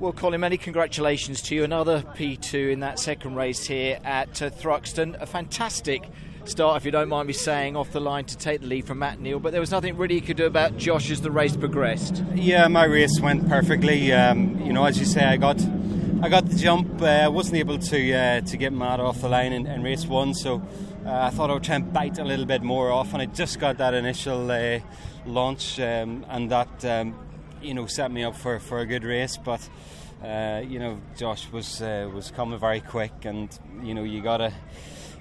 Well, Colin, many congratulations to you. Another P2 in that second race here at uh, Thruxton. A fantastic start, if you don't mind me saying, off the line to take the lead from Matt Neal, but there was nothing really you could do about Josh as the race progressed. Yeah, my race went perfectly. Um, you know, as you say, I got I got the jump. I uh, wasn't able to uh, to get Matt off the line in, in race one, so uh, I thought I would try and bite a little bit more off, and I just got that initial uh, launch, um, and that um, you know set me up for, for a good race. But uh, you know, Josh was uh, was coming very quick, and you know you gotta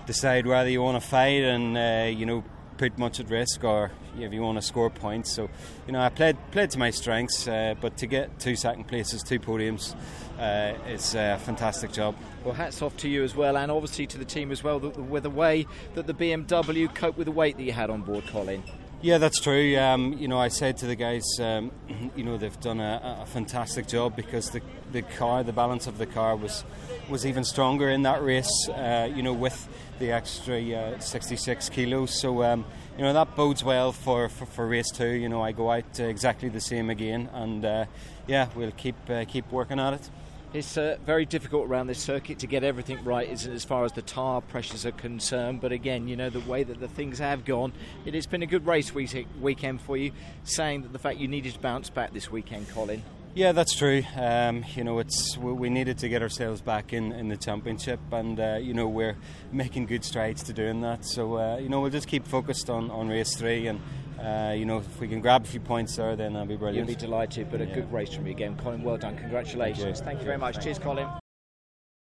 decide whether you want to fight and uh, you know put much at risk or if you want to score points. So, you know, I played played to my strengths, uh, but to get two second places, two podiums, uh, it's a fantastic job. Well, hats off to you as well, and obviously to the team as well, with the way that the BMW coped with the weight that you had on board, Colin. Yeah, that's true. Um, you know, I said to the guys, um, you know, they've done a, a, fantastic job because the the car, the balance of the car was was even stronger in that race. Uh, you know, with the extra uh, 66 kilos. So um, you know that bodes well for, for, for, race two. You know, I go out exactly the same again, and uh, yeah, we'll keep uh, keep working at it. It's uh, very difficult around this circuit to get everything right as far as the tyre pressures are concerned. But again, you know, the way that the things have gone, it has been a good race week- weekend for you, saying that the fact you needed to bounce back this weekend, Colin. Yeah, that's true. Um, you know, it's we needed to get ourselves back in, in the championship, and uh, you know we're making good strides to doing that. So uh, you know we'll just keep focused on, on race three, and uh, you know if we can grab a few points there, then that'll be brilliant. You'll be delighted. But a yeah. good race from you again, Colin. Well done. Congratulations. Thank you, Thank you very much. Cheers, Colin.